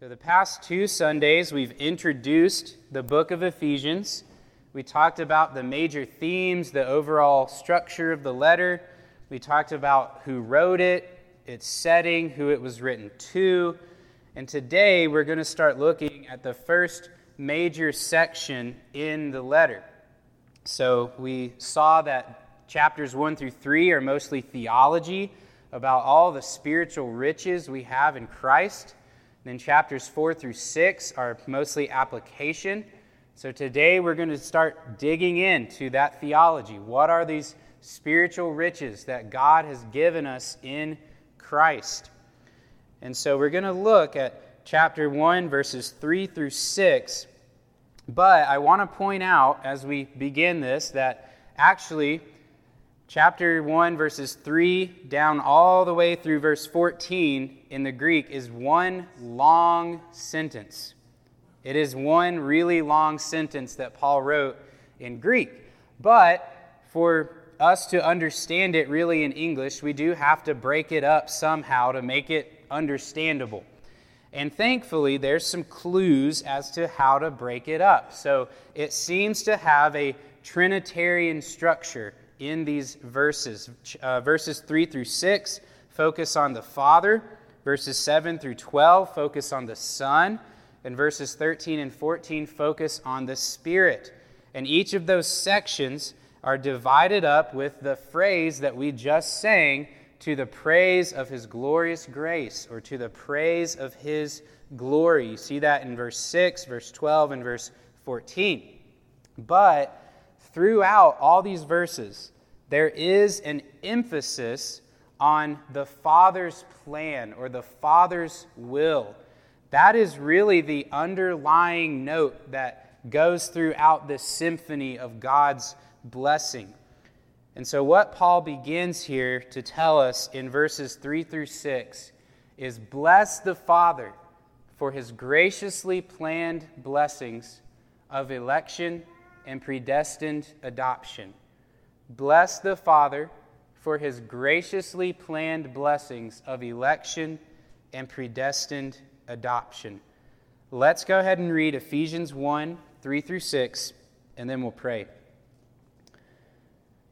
So, the past two Sundays, we've introduced the book of Ephesians. We talked about the major themes, the overall structure of the letter. We talked about who wrote it, its setting, who it was written to. And today, we're going to start looking at the first major section in the letter. So, we saw that chapters 1 through 3 are mostly theology about all the spiritual riches we have in Christ. Then chapters 4 through 6 are mostly application. So today we're going to start digging into that theology. What are these spiritual riches that God has given us in Christ? And so we're going to look at chapter 1, verses 3 through 6. But I want to point out as we begin this that actually chapter 1, verses 3 down all the way through verse 14 in the Greek is one long sentence. It is one really long sentence that Paul wrote in Greek. But for us to understand it really in English, we do have to break it up somehow to make it understandable. And thankfully, there's some clues as to how to break it up. So it seems to have a Trinitarian structure in these verses. Uh, verses 3 through 6 focus on the Father, verses 7 through 12 focus on the Son, and verses 13 and 14 focus on the Spirit. And each of those sections are divided up with the phrase that we just sang to the praise of his glorious grace or to the praise of his glory. You see that in verse 6, verse 12, and verse 14. But throughout all these verses, there is an emphasis on the Father's plan or the Father's will. That is really the underlying note that goes throughout this symphony of God's blessing. And so, what Paul begins here to tell us in verses 3 through 6 is Bless the Father for his graciously planned blessings of election and predestined adoption. Bless the Father for his graciously planned blessings of election and predestined adoption. Let's go ahead and read Ephesians 1 3 through 6, and then we'll pray.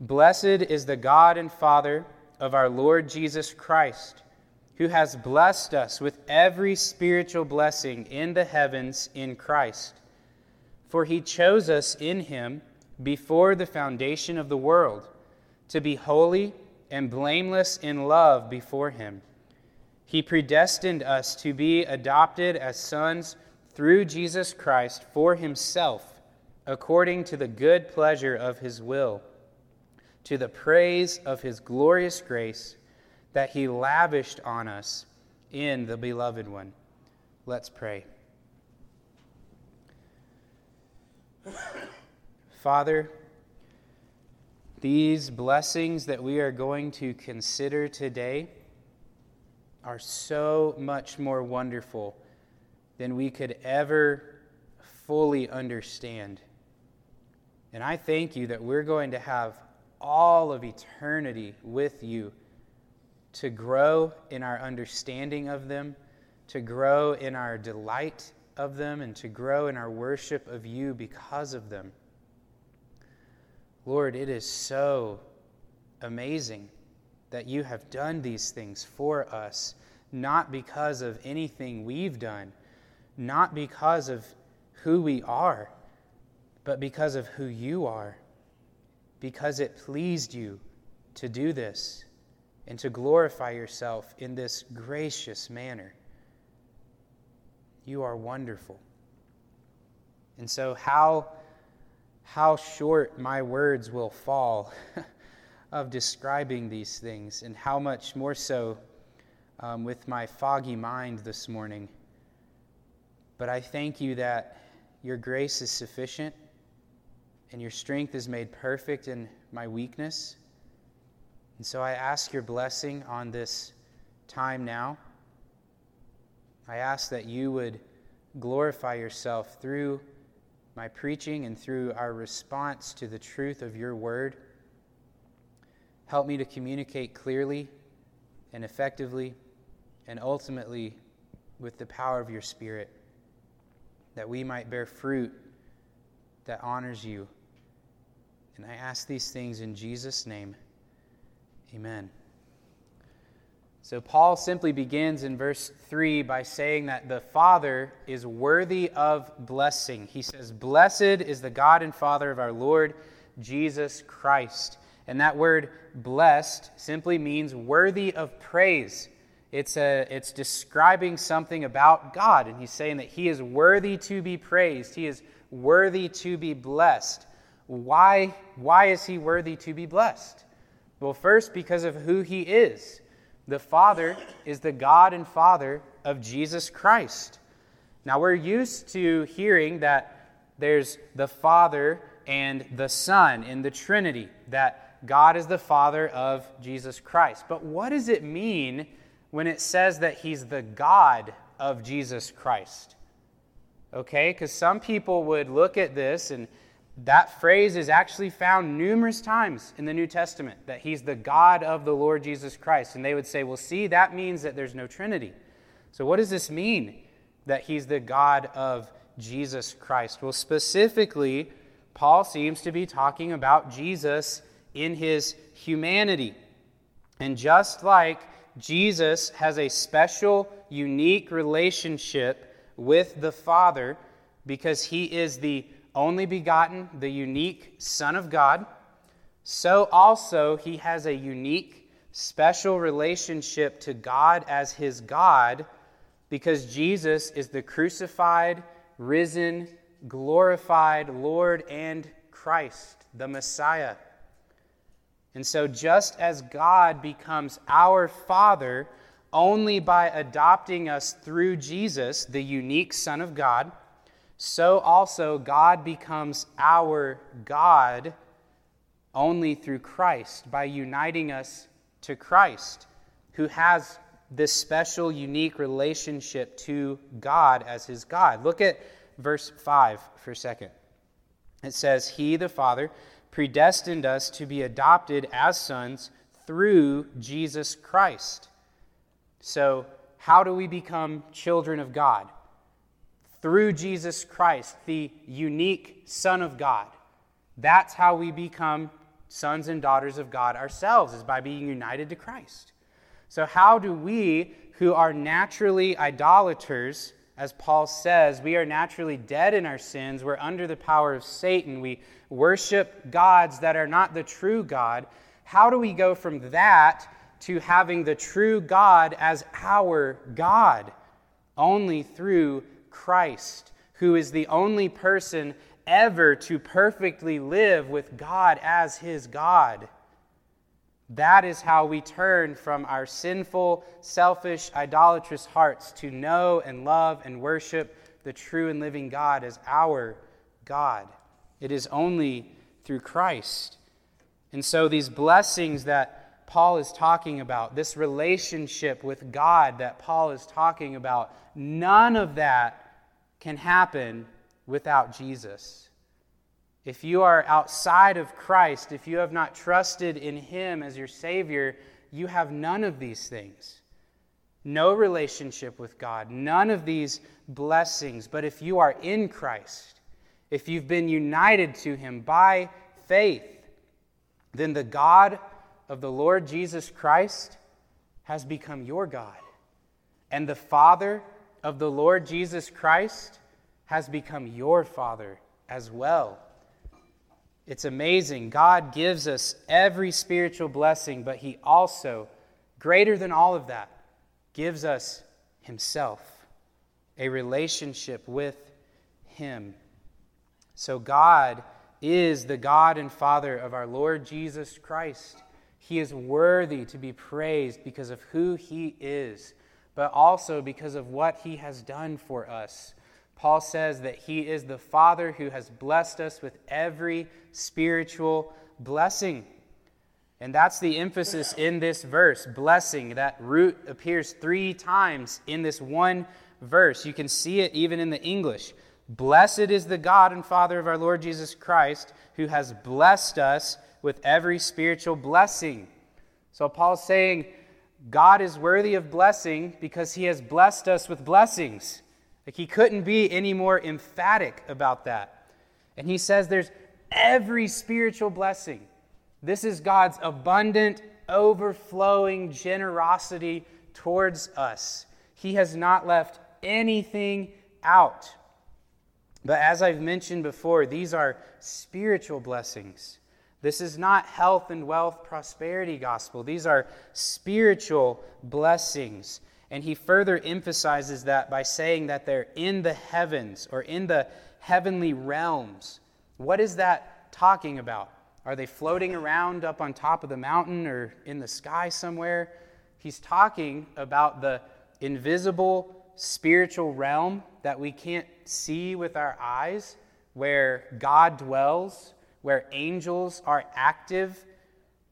Blessed is the God and Father of our Lord Jesus Christ, who has blessed us with every spiritual blessing in the heavens in Christ. For he chose us in him before the foundation of the world to be holy and blameless in love before him. He predestined us to be adopted as sons through Jesus Christ for himself, according to the good pleasure of his will to the praise of his glorious grace that he lavished on us in the beloved one. Let's pray. Father, these blessings that we are going to consider today are so much more wonderful than we could ever fully understand. And I thank you that we're going to have all of eternity with you to grow in our understanding of them, to grow in our delight of them, and to grow in our worship of you because of them. Lord, it is so amazing that you have done these things for us, not because of anything we've done, not because of who we are, but because of who you are because it pleased you to do this and to glorify yourself in this gracious manner. You are wonderful. And so, how, how short my words will fall of describing these things, and how much more so um, with my foggy mind this morning. But I thank you that your grace is sufficient and your strength is made perfect in my weakness. And so I ask your blessing on this time now. I ask that you would glorify yourself through my preaching and through our response to the truth of your word. Help me to communicate clearly and effectively and ultimately with the power of your Spirit, that we might bear fruit that honors you. And I ask these things in Jesus' name. Amen. So, Paul simply begins in verse 3 by saying that the Father is worthy of blessing. He says, Blessed is the God and Father of our Lord Jesus Christ. And that word blessed simply means worthy of praise. It's, a, it's describing something about God, and he's saying that he is worthy to be praised. He is worthy to be blessed. Why, why is he worthy to be blessed? Well, first, because of who he is. The Father is the God and Father of Jesus Christ. Now, we're used to hearing that there's the Father and the Son in the Trinity, that God is the Father of Jesus Christ. But what does it mean when it says that He's the God of Jesus Christ? Okay, because some people would look at this and that phrase is actually found numerous times in the New Testament that he's the God of the Lord Jesus Christ. And they would say, well, see, that means that there's no Trinity. So, what does this mean that he's the God of Jesus Christ? Well, specifically, Paul seems to be talking about Jesus in his humanity. And just like Jesus has a special, unique relationship with the Father because he is the only begotten, the unique Son of God, so also he has a unique, special relationship to God as his God because Jesus is the crucified, risen, glorified Lord and Christ, the Messiah. And so, just as God becomes our Father only by adopting us through Jesus, the unique Son of God, so also God becomes our God only through Christ, by uniting us to Christ, who has this special, unique relationship to God as his God. Look at verse 5 for a second. It says, He, the Father, predestined us to be adopted as sons through Jesus Christ. So, how do we become children of God? Through Jesus Christ, the unique Son of God. That's how we become sons and daughters of God ourselves, is by being united to Christ. So, how do we, who are naturally idolaters, as Paul says, we are naturally dead in our sins, we're under the power of Satan, we worship gods that are not the true God. How do we go from that to having the true God as our God? Only through Christ, who is the only person ever to perfectly live with God as his God. That is how we turn from our sinful, selfish, idolatrous hearts to know and love and worship the true and living God as our God. It is only through Christ. And so, these blessings that Paul is talking about, this relationship with God that Paul is talking about, none of that can happen without Jesus. If you are outside of Christ, if you have not trusted in Him as your Savior, you have none of these things. No relationship with God, none of these blessings. But if you are in Christ, if you've been united to Him by faith, then the God of the Lord Jesus Christ has become your God. And the Father of the Lord Jesus Christ has become your Father as well. It's amazing. God gives us every spiritual blessing, but He also, greater than all of that, gives us Himself, a relationship with Him. So, God is the God and Father of our Lord Jesus Christ. He is worthy to be praised because of who He is but also because of what he has done for us. Paul says that he is the Father who has blessed us with every spiritual blessing. And that's the emphasis in this verse blessing. That root appears three times in this one verse. You can see it even in the English. Blessed is the God and Father of our Lord Jesus Christ, who has blessed us with every spiritual blessing. So Paul's saying, God is worthy of blessing because he has blessed us with blessings. Like he couldn't be any more emphatic about that. And he says there's every spiritual blessing. This is God's abundant, overflowing generosity towards us. He has not left anything out. But as I've mentioned before, these are spiritual blessings. This is not health and wealth prosperity gospel. These are spiritual blessings. And he further emphasizes that by saying that they're in the heavens or in the heavenly realms. What is that talking about? Are they floating around up on top of the mountain or in the sky somewhere? He's talking about the invisible spiritual realm that we can't see with our eyes, where God dwells, where angels are active.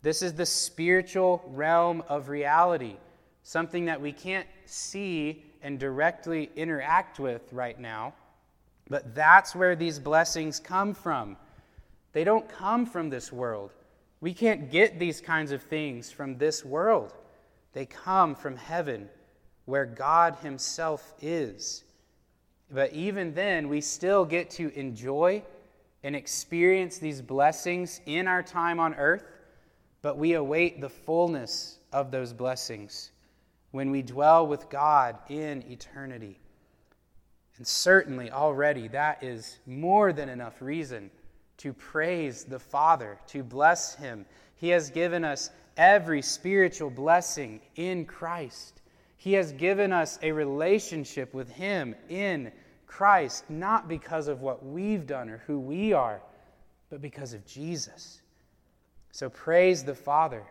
This is the spiritual realm of reality, something that we can't see and directly interact with right now. But that's where these blessings come from. They don't come from this world. We can't get these kinds of things from this world. They come from heaven, where God Himself is. But even then, we still get to enjoy and experience these blessings in our time on earth, but we await the fullness of those blessings when we dwell with God in eternity. And certainly, already, that is more than enough reason to praise the Father, to bless Him. He has given us every spiritual blessing in Christ. He has given us a relationship with Him in Christ, not because of what we've done or who we are, but because of Jesus. So praise the Father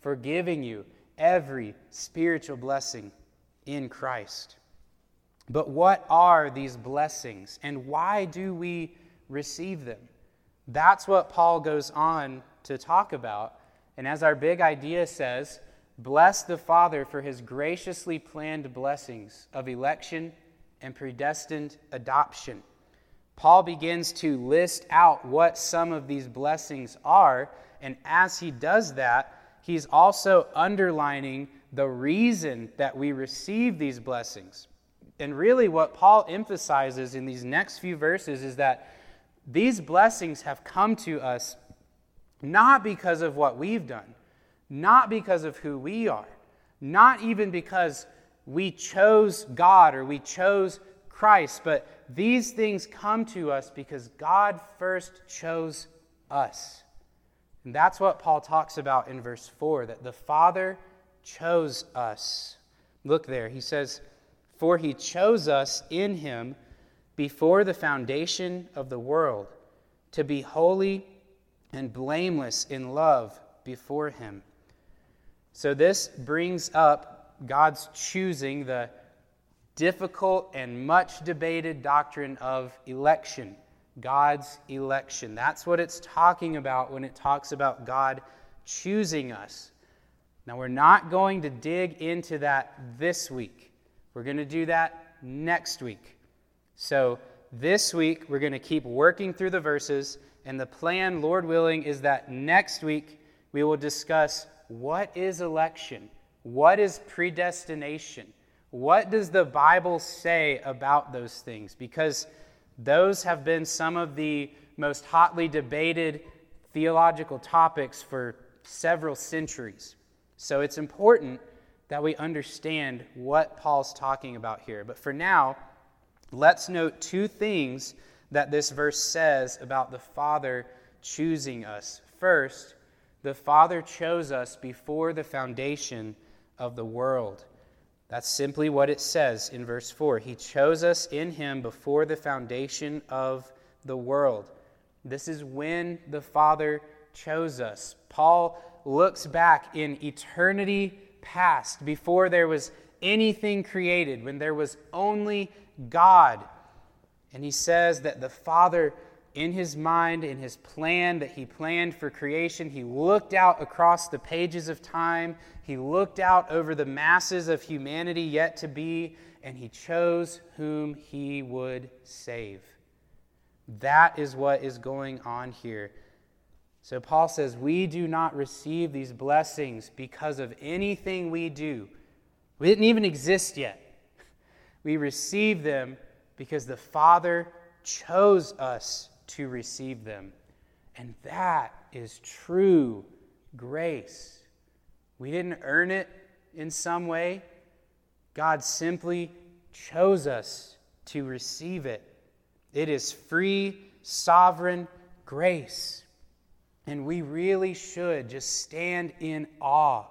for giving you every spiritual blessing in Christ. But what are these blessings and why do we receive them? That's what Paul goes on to talk about. And as our big idea says, bless the Father for his graciously planned blessings of election and predestined adoption. Paul begins to list out what some of these blessings are, and as he does that, he's also underlining the reason that we receive these blessings. And really, what Paul emphasizes in these next few verses is that these blessings have come to us not because of what we've done, not because of who we are, not even because we chose God or we chose Christ, but these things come to us because God first chose us. And that's what Paul talks about in verse 4 that the Father chose us. Look there. He says, For he chose us in him before the foundation of the world to be holy and blameless in love before him. So this brings up God's choosing the difficult and much debated doctrine of election. God's election. That's what it's talking about when it talks about God choosing us. Now, we're not going to dig into that this week. We're going to do that next week. So, this week, we're going to keep working through the verses, and the plan, Lord willing, is that next week we will discuss what is election what is predestination? What does the Bible say about those things? Because those have been some of the most hotly debated theological topics for several centuries. So it's important that we understand what Paul's talking about here. But for now, let's note two things that this verse says about the Father choosing us. First, the Father chose us before the foundation of the world. That's simply what it says in verse 4. He chose us in him before the foundation of the world. This is when the Father chose us. Paul looks back in eternity past, before there was anything created, when there was only God. And he says that the Father in his mind, in his plan that he planned for creation, he looked out across the pages of time, he looked out over the masses of humanity yet to be, and he chose whom he would save. That is what is going on here. So Paul says, We do not receive these blessings because of anything we do. We didn't even exist yet. We receive them because the Father chose us to receive them. And that is true grace. We didn't earn it in some way. God simply chose us to receive it. It is free, sovereign grace. And we really should just stand in awe,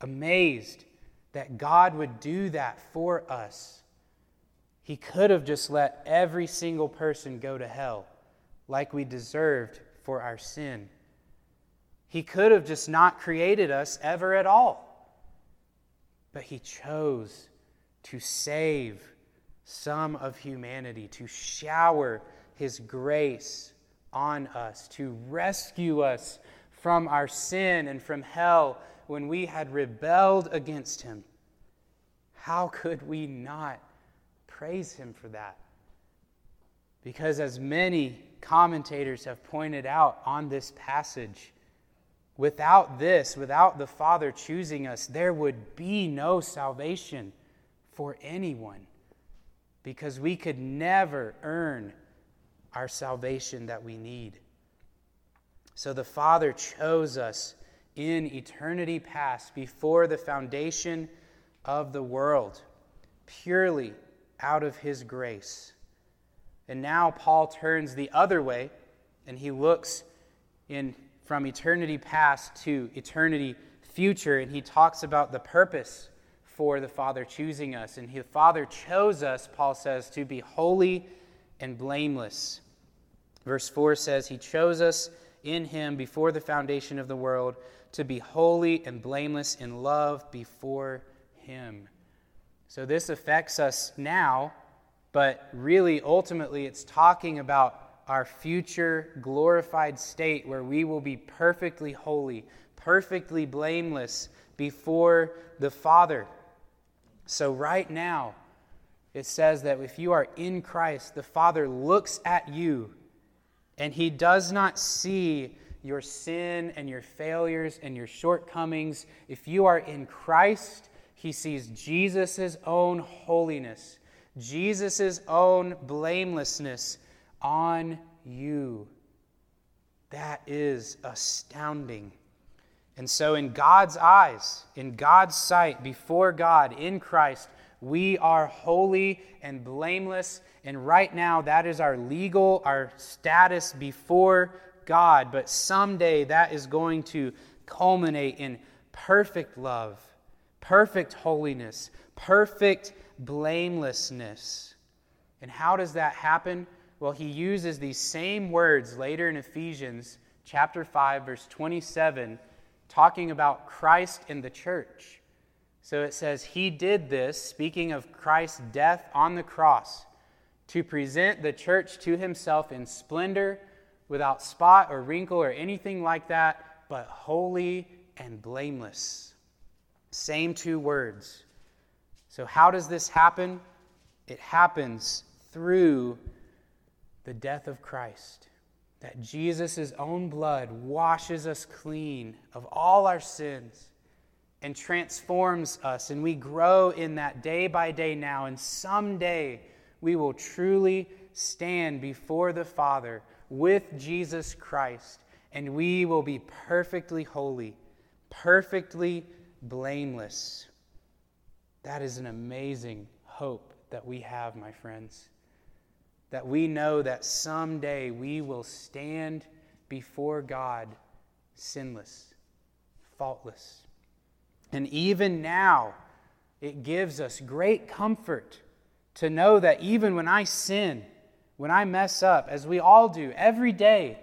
amazed that God would do that for us. He could have just let every single person go to hell like we deserved for our sin. He could have just not created us ever at all. But He chose to save some of humanity, to shower His grace on us, to rescue us from our sin and from hell when we had rebelled against Him. How could we not praise Him for that? Because, as many commentators have pointed out on this passage, without this, without the Father choosing us, there would be no salvation for anyone because we could never earn our salvation that we need. So the Father chose us in eternity past, before the foundation of the world, purely out of His grace. And now Paul turns the other way and he looks in from eternity past to eternity future and he talks about the purpose for the Father choosing us. And the Father chose us, Paul says, to be holy and blameless. Verse 4 says, He chose us in Him before the foundation of the world to be holy and blameless in love before Him. So this affects us now, but really, ultimately, it's talking about our future glorified state where we will be perfectly holy, perfectly blameless before the Father. So, right now, it says that if you are in Christ, the Father looks at you and he does not see your sin and your failures and your shortcomings. If you are in Christ, he sees Jesus' own holiness, Jesus' own blamelessness on you. That is astounding. And so, in God's eyes, in God's sight, before God, in Christ, we are holy and blameless. And right now, that is our legal, our status before God. But someday, that is going to culminate in perfect love, perfect holiness, perfect blamelessness. And how does that happen? Well, he uses these same words later in Ephesians chapter 5 verse 27 talking about Christ in the church. So it says, He did this, speaking of Christ's death on the cross, to present the church to Himself in splendor, without spot or wrinkle or anything like that, but holy and blameless. Same two words. So, how does this happen? It happens through the death of Christ that Jesus' own blood washes us clean of all our sins and transforms us. And we grow in that day by day now. And someday we will truly stand before the Father with Jesus Christ. And we will be perfectly holy, perfectly blameless. That is an amazing hope that we have, my friends that we know that someday we will stand before God sinless, faultless. And even now, it gives us great comfort to know that even when I sin, when I mess up, as we all do every day,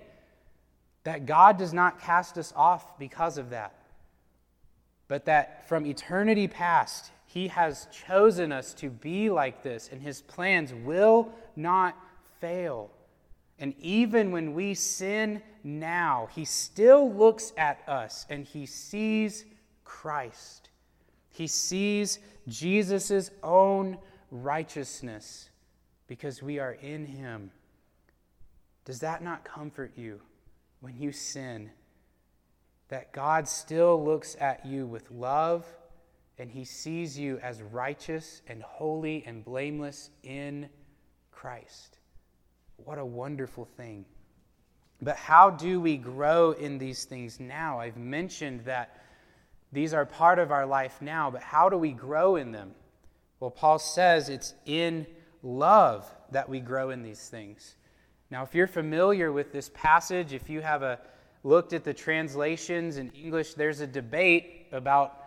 that God does not cast us off because of that, but that from eternity past, He has chosen us to be like this, and His plans will not fail. And even when we sin now, He still looks at us and He sees Christ. He sees Jesus' own righteousness because we are in Him. Does that not comfort you? when you sin, that God still looks at you with love and he sees you as righteous and holy and blameless in Christ. What a wonderful thing. But how do we grow in these things now? I've mentioned that these are part of our life now, but how do we grow in them? Well, Paul says it's in love that we grow in these things. Now, if you're familiar with this passage, if you have a, looked at the translations in English, there's a debate about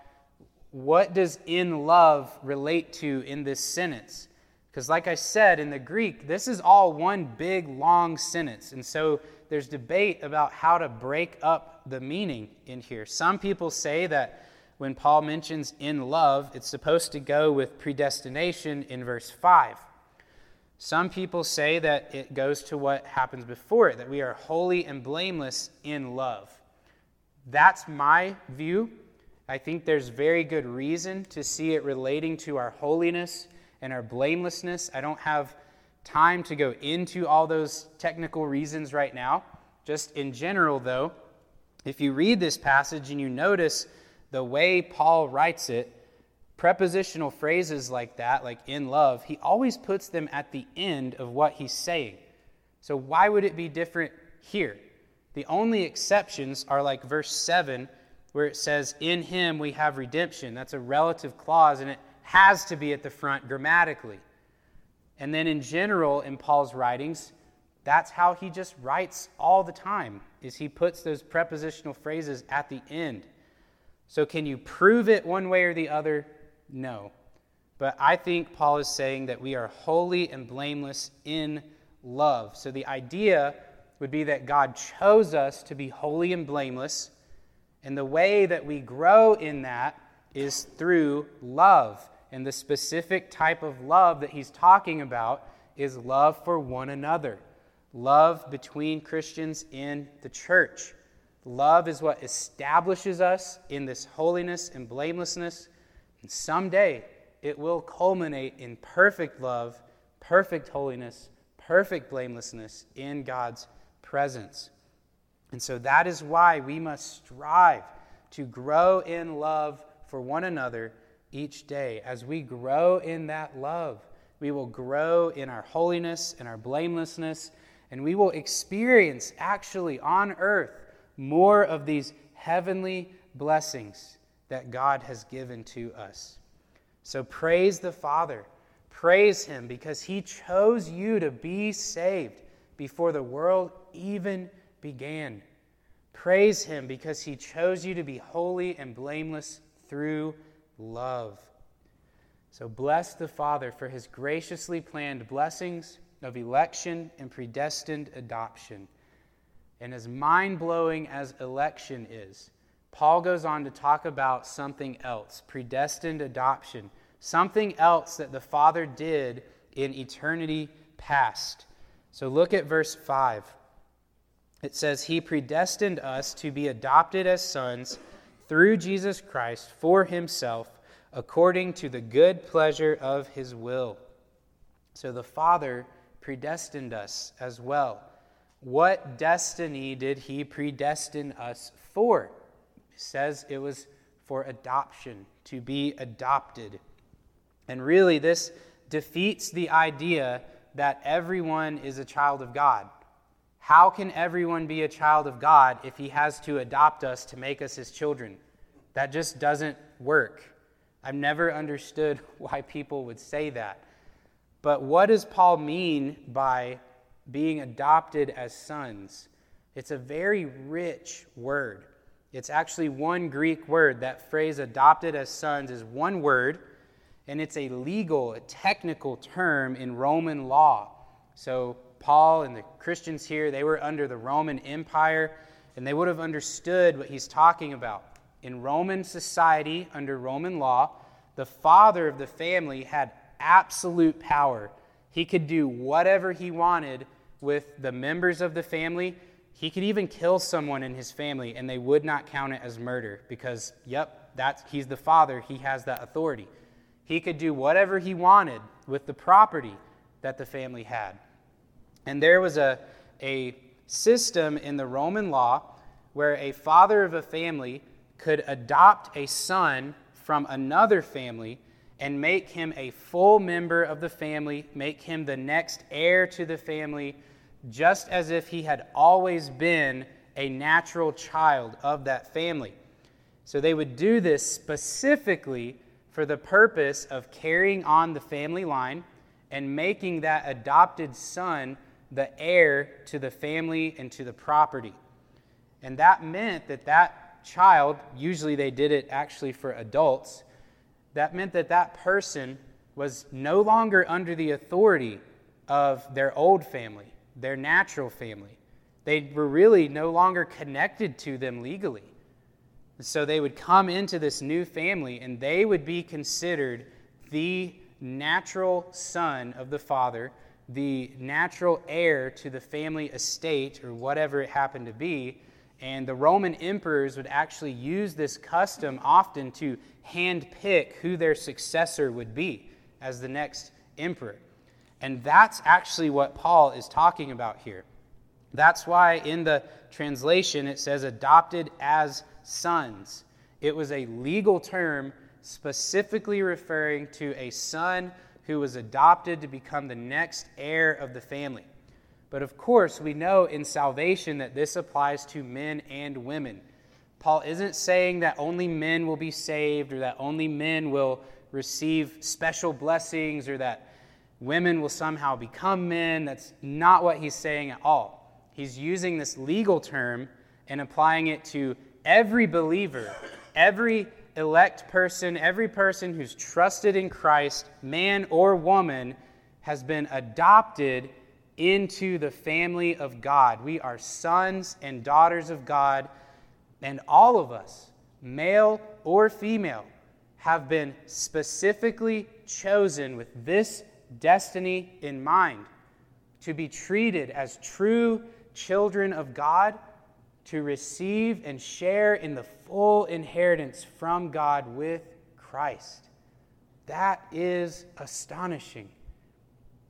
what does in love relate to in this sentence. Because, like I said, in the Greek, this is all one big, long sentence. And so there's debate about how to break up the meaning in here. Some people say that when Paul mentions in love, it's supposed to go with predestination in verse 5. Some people say that it goes to what happens before it, that we are holy and blameless in love. That's my view. I think there's very good reason to see it relating to our holiness and our blamelessness. I don't have time to go into all those technical reasons right now. Just in general, though, if you read this passage and you notice the way Paul writes it, prepositional phrases like that, like in love, he always puts them at the end of what he's saying. So why would it be different here? The only exceptions are like verse 7, where it says, In him we have redemption. That's a relative clause, and it has to be at the front grammatically. And then in general, in Paul's writings, that's how he just writes all the time, is he puts those prepositional phrases at the end. So can you prove it one way or the other? No. But I think Paul is saying that we are holy and blameless in love. So the idea would be that God chose us to be holy and blameless. And the way that we grow in that is through love. And the specific type of love that he's talking about is love for one another, love between Christians in the church. Love is what establishes us in this holiness and blamelessness and someday it will culminate in perfect love, perfect holiness, perfect blamelessness in God's presence. And so that is why we must strive to grow in love for one another each day. As we grow in that love, we will grow in our holiness and our blamelessness, and we will experience actually on earth more of these heavenly blessings that God has given to us. So praise the Father. Praise Him because He chose you to be saved before the world even began. Praise Him because He chose you to be holy and blameless through love. So bless the Father for His graciously planned blessings of election and predestined adoption. And as mind blowing as election is, Paul goes on to talk about something else predestined adoption, something else that the Father did in eternity past. So look at verse 5. It says, He predestined us to be adopted as sons through Jesus Christ for Himself, according to the good pleasure of His will. So the Father predestined us as well. What destiny did He predestine us for? says it was for adoption, to be adopted. And really, this defeats the idea that everyone is a child of God. How can everyone be a child of God if he has to adopt us to make us his children? That just doesn't work. I've never understood why people would say that. But what does Paul mean by being adopted as sons? It's a very rich word. It's actually one Greek word. That phrase, adopted as sons, is one word, and it's a legal, a technical term in Roman law. So, Paul and the Christians here, they were under the Roman Empire, and they would have understood what he's talking about. In Roman society, under Roman law, the father of the family had absolute power. He could do whatever he wanted with the members of the family he could even kill someone in his family and they would not count it as murder because, yep, that's, he's the father, he has that authority. He could do whatever he wanted with the property that the family had. And there was a, a system in the Roman law where a father of a family could adopt a son from another family and make him a full member of the family, make him the next heir to the family, just as if he had always been a natural child of that family. So they would do this specifically for the purpose of carrying on the family line and making that adopted son the heir to the family and to the property. And that meant that that child, usually they did it actually for adults, that meant that that person was no longer under the authority of their old family, their natural family. They were really no longer connected to them legally. So they would come into this new family and they would be considered the natural son of the father, the natural heir to the family estate or whatever it happened to be. And the Roman emperors would actually use this custom often to handpick who their successor would be as the next emperor. And that's actually what Paul is talking about here. That's why in the translation it says adopted as sons. It was a legal term specifically referring to a son who was adopted to become the next heir of the family. But of course, we know in salvation that this applies to men and women. Paul isn't saying that only men will be saved or that only men will receive special blessings or that women will somehow become men. That's not what he's saying at all. He's using this legal term and applying it to every believer, every elect person, every person who's trusted in Christ, man or woman, has been adopted into the family of God. We are sons and daughters of God, and all of us, male or female, have been specifically chosen with this destiny in mind to be treated as true children of God, to receive and share in the full inheritance from God with Christ. That is astonishing.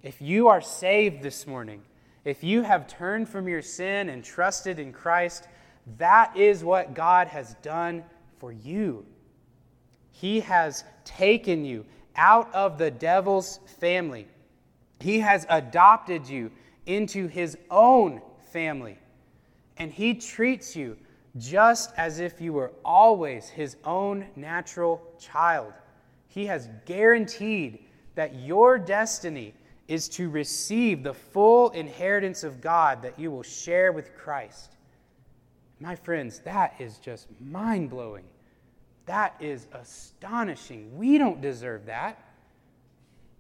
If you are saved this morning, if you have turned from your sin and trusted in Christ, that is what God has done for you. He has taken you out of the devil's family, He has adopted you into His own family, and He treats you just as if you were always His own natural child. He has guaranteed that your destiny is to receive the full inheritance of God that you will share with Christ. My friends, that is just mind blowing. That is astonishing. We don't deserve that.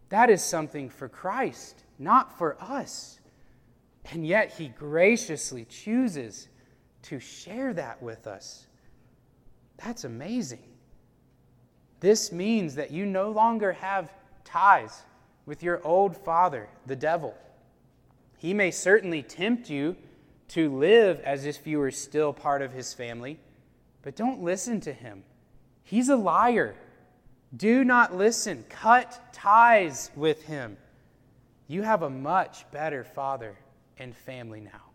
That is something for Christ, not for us. And yet, He graciously chooses to share that with us. That's amazing. This means that you no longer have ties with your old father, the devil. He may certainly tempt you to live as if you were still part of his family, but don't listen to him. He's a liar. Do not listen. Cut ties with him. You have a much better father and family now.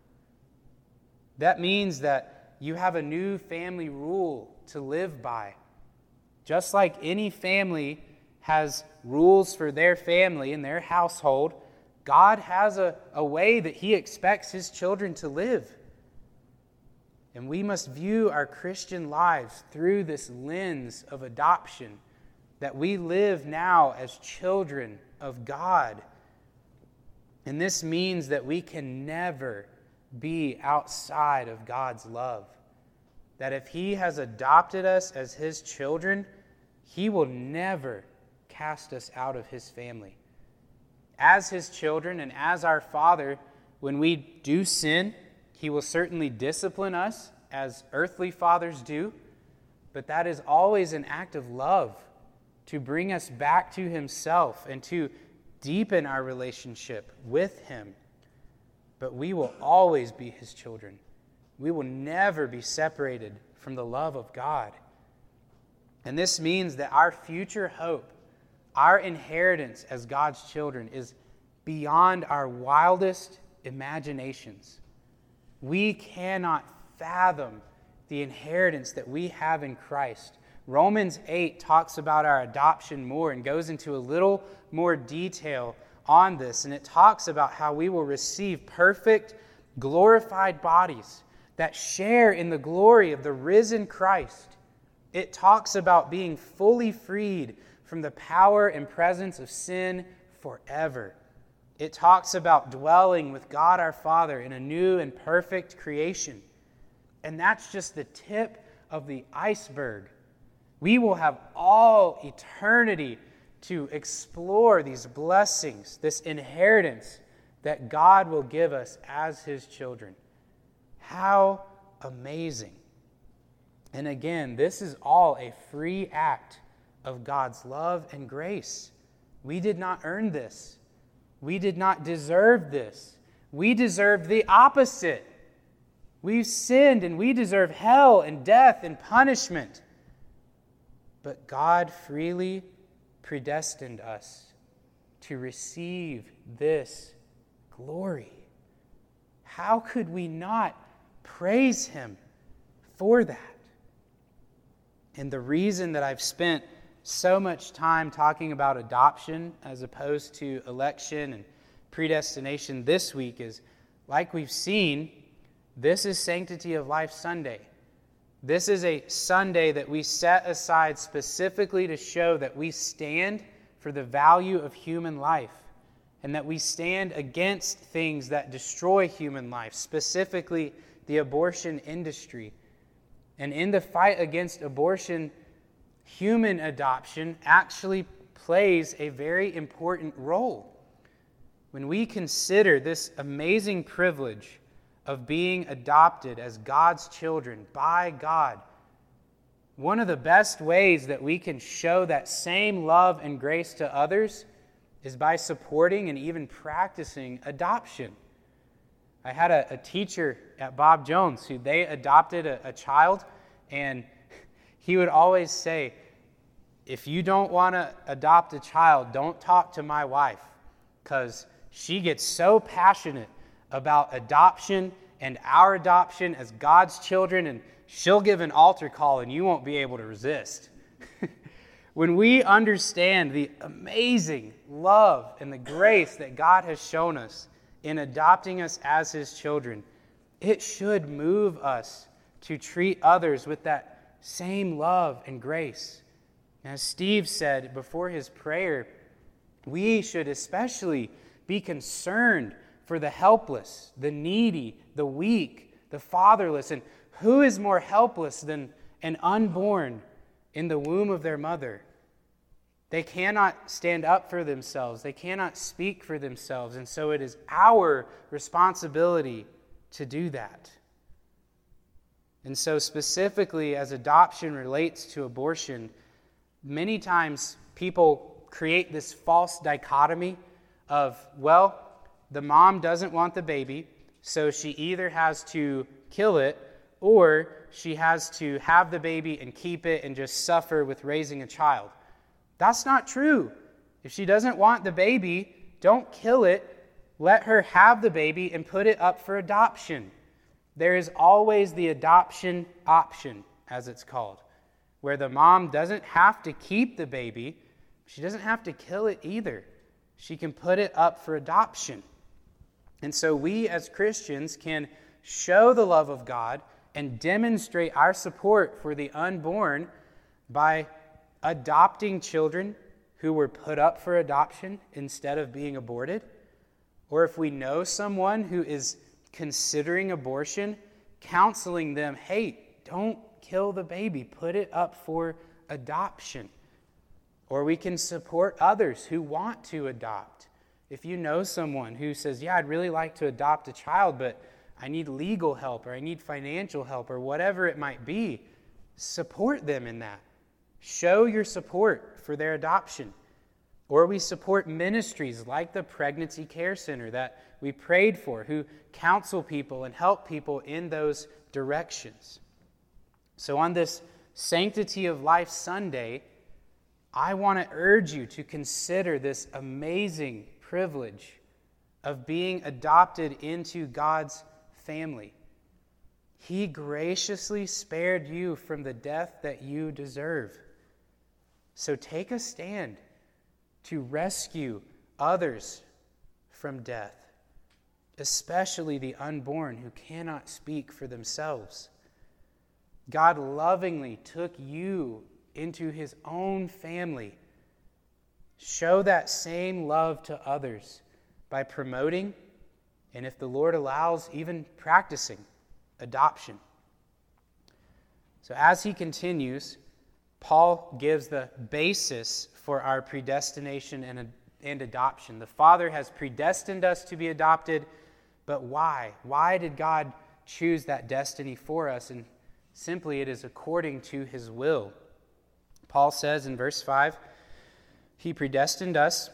That means that you have a new family rule to live by. Just like any family has rules for their family and their household, God has a, a way that He expects His children to live. And we must view our Christian lives through this lens of adoption, that we live now as children of God. And this means that we can never be outside of God's love. That if He has adopted us as His children, He will never cast us out of his family. As his children and as our Father, when we do sin, he will certainly discipline us as earthly fathers do, but that is always an act of love to bring us back to himself and to deepen our relationship with him. But we will always be his children. We will never be separated from the love of God. And this means that our future hope our inheritance as God's children is beyond our wildest imaginations. We cannot fathom the inheritance that we have in Christ. Romans 8 talks about our adoption more and goes into a little more detail on this. And it talks about how we will receive perfect, glorified bodies that share in the glory of the risen Christ. It talks about being fully freed from the power and presence of sin forever. It talks about dwelling with God our Father in a new and perfect creation. And that's just the tip of the iceberg. We will have all eternity to explore these blessings, this inheritance that God will give us as His children. How amazing! And again, this is all a free act of God's love and grace. We did not earn this, we did not deserve this. We deserve the opposite. We've sinned and we deserve hell and death and punishment. But God freely predestined us to receive this glory. How could we not praise Him for that? And the reason that I've spent so much time talking about adoption as opposed to election and predestination this week is like we've seen this is Sanctity of Life Sunday. This is a Sunday that we set aside specifically to show that we stand for the value of human life and that we stand against things that destroy human life, specifically the abortion industry. And in the fight against abortion, human adoption actually plays a very important role. When we consider this amazing privilege of being adopted as God's children by God, one of the best ways that we can show that same love and grace to others is by supporting and even practicing adoption. I had a, a teacher at Bob Jones who they adopted a, a child, and he would always say, If you don't want to adopt a child, don't talk to my wife, because she gets so passionate about adoption and our adoption as God's children, and she'll give an altar call and you won't be able to resist. when we understand the amazing love and the grace that God has shown us in adopting us as His children, it should move us to treat others with that same love and grace. As Steve said before his prayer, we should especially be concerned for the helpless, the needy, the weak, the fatherless. And who is more helpless than an unborn in the womb of their mother? They cannot stand up for themselves, they cannot speak for themselves. And so it is our responsibility to do that. And so, specifically, as adoption relates to abortion, many times people create this false dichotomy of, well, the mom doesn't want the baby, so she either has to kill it or she has to have the baby and keep it and just suffer with raising a child. That's not true. If she doesn't want the baby, don't kill it. Let her have the baby and put it up for adoption. There is always the adoption option, as it's called, where the mom doesn't have to keep the baby, she doesn't have to kill it either. She can put it up for adoption. And so we as Christians can show the love of God and demonstrate our support for the unborn by adopting children who were put up for adoption instead of being aborted. Or if we know someone who is considering abortion, counseling them hey, don't kill the baby, put it up for adoption. Or we can support others who want to adopt. If you know someone who says, Yeah, I'd really like to adopt a child, but I need legal help or I need financial help or whatever it might be, support them in that. Show your support for their adoption. Or we support ministries like the Pregnancy Care Center that we prayed for, who counsel people and help people in those directions. So, on this Sanctity of Life Sunday, I want to urge you to consider this amazing privilege of being adopted into God's family. He graciously spared you from the death that you deserve. So take a stand to rescue others from death, especially the unborn who cannot speak for themselves. God lovingly took you into his own family. Show that same love to others by promoting, and if the Lord allows, even practicing adoption. So, as he continues, Paul gives the basis for our predestination and, and adoption. The Father has predestined us to be adopted, but why? Why did God choose that destiny for us? And simply, it is according to his will. Paul says in verse 5 He predestined us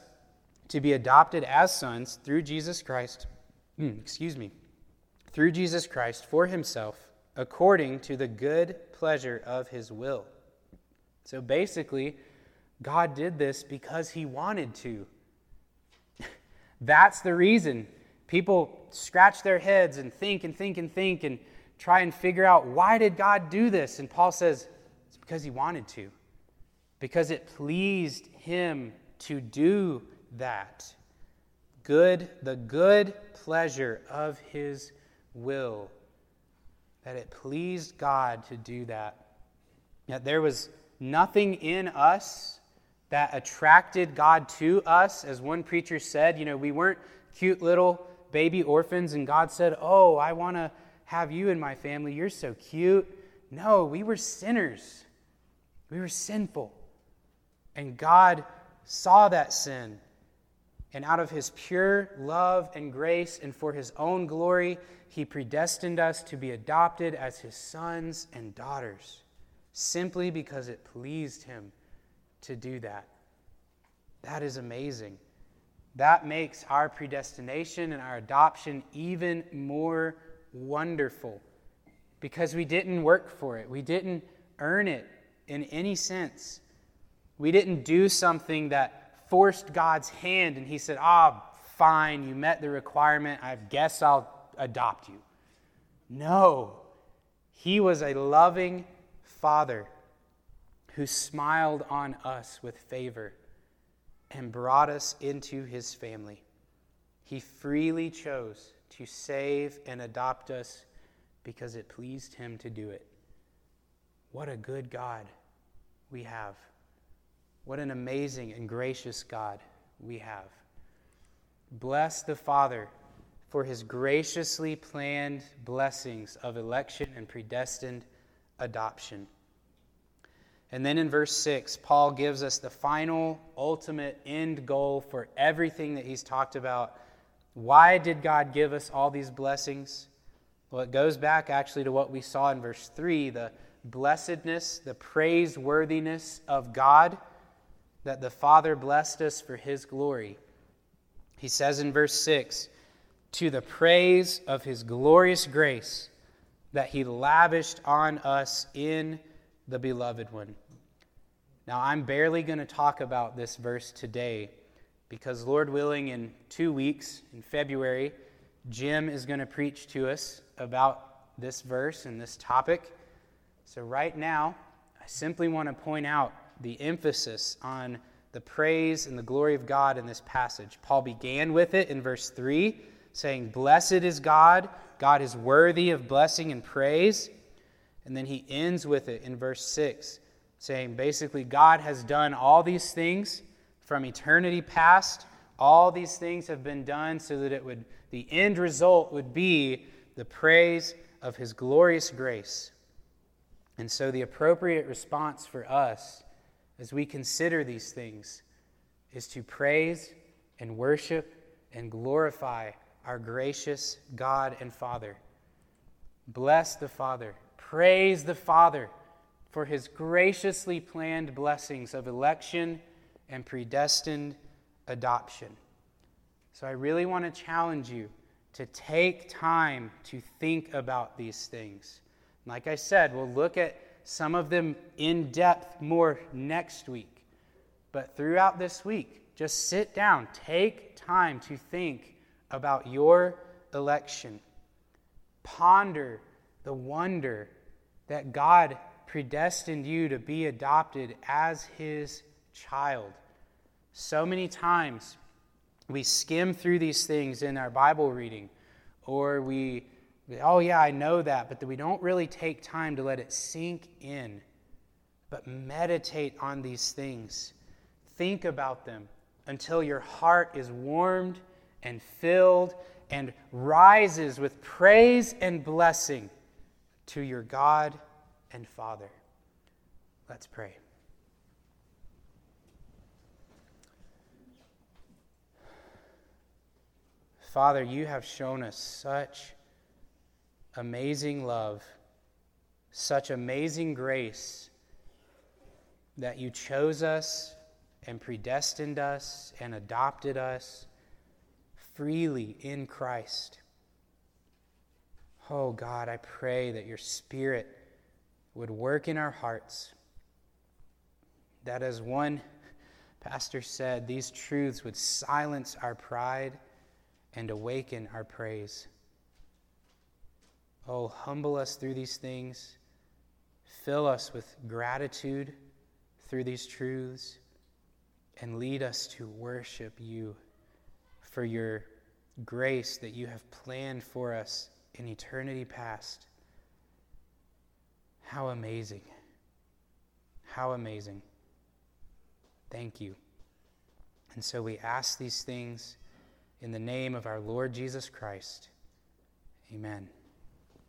to be adopted as sons through Jesus Christ. Excuse me. Through Jesus Christ for himself, according to the good pleasure of his will. So basically, God did this because he wanted to. That's the reason. People scratch their heads and think and think and think and try and figure out why did God do this? And Paul says it's because he wanted to. Because it pleased him to do that. Good, the good pleasure of his will. That it pleased God to do that. That there was nothing in us that attracted God to us. As one preacher said, you know, we weren't cute little baby orphans, and God said, Oh, I want to have you in my family. You're so cute. No, we were sinners. We were sinful. And God saw that sin. And out of his pure love and grace and for his own glory, he predestined us to be adopted as his sons and daughters simply because it pleased him to do that. That is amazing. That makes our predestination and our adoption even more wonderful because we didn't work for it. We didn't earn it in any sense. We didn't do something that forced God's hand and He said, Ah, fine, you met the requirement. I guess I'll adopt you. No, He was a loving Father who smiled on us with favor and brought us into his family. He freely chose to save and adopt us because it pleased him to do it. What a good God we have. What an amazing and gracious God we have. Bless the Father for his graciously planned blessings of election and predestined adoption. And then in verse 6, Paul gives us the final, ultimate end goal for everything that he's talked about. Why did God give us all these blessings? Well, it goes back actually to what we saw in verse 3 the blessedness, the praiseworthiness of God, that the Father blessed us for his glory. He says in verse 6 To the praise of his glorious grace that he lavished on us in the beloved one. Now, I'm barely going to talk about this verse today because, Lord willing, in two weeks, in February, Jim is going to preach to us about this verse and this topic. So, right now, I simply want to point out the emphasis on the praise and the glory of God in this passage. Paul began with it in verse 3, saying, Blessed is God, God is worthy of blessing and praise. And then he ends with it in verse 6, saying basically, God has done all these things from eternity past. All these things have been done so that it would, the end result would be the praise of his glorious grace. And so, the appropriate response for us as we consider these things is to praise and worship and glorify our gracious God and Father. Bless the Father Praise the Father for his graciously planned blessings of election and predestined adoption. So I really want to challenge you to take time to think about these things. Like I said, we'll look at some of them in depth more next week. But throughout this week, just sit down, take time to think about your election. Ponder the wonder that God predestined you to be adopted as his child. So many times we skim through these things in our Bible reading, or we, oh yeah, I know that, but we don't really take time to let it sink in. But meditate on these things, think about them until your heart is warmed and filled and rises with praise and blessing to your God and Father. Let's pray. Father, you have shown us such amazing love, such amazing grace that you chose us and predestined us and adopted us freely in Christ. Oh God, I pray that your Spirit would work in our hearts, that as one pastor said, these truths would silence our pride and awaken our praise. Oh, humble us through these things. Fill us with gratitude through these truths and lead us to worship you for your grace that you have planned for us in eternity past. How amazing! How amazing. Thank you. And so we ask these things in the name of our Lord Jesus Christ. Amen.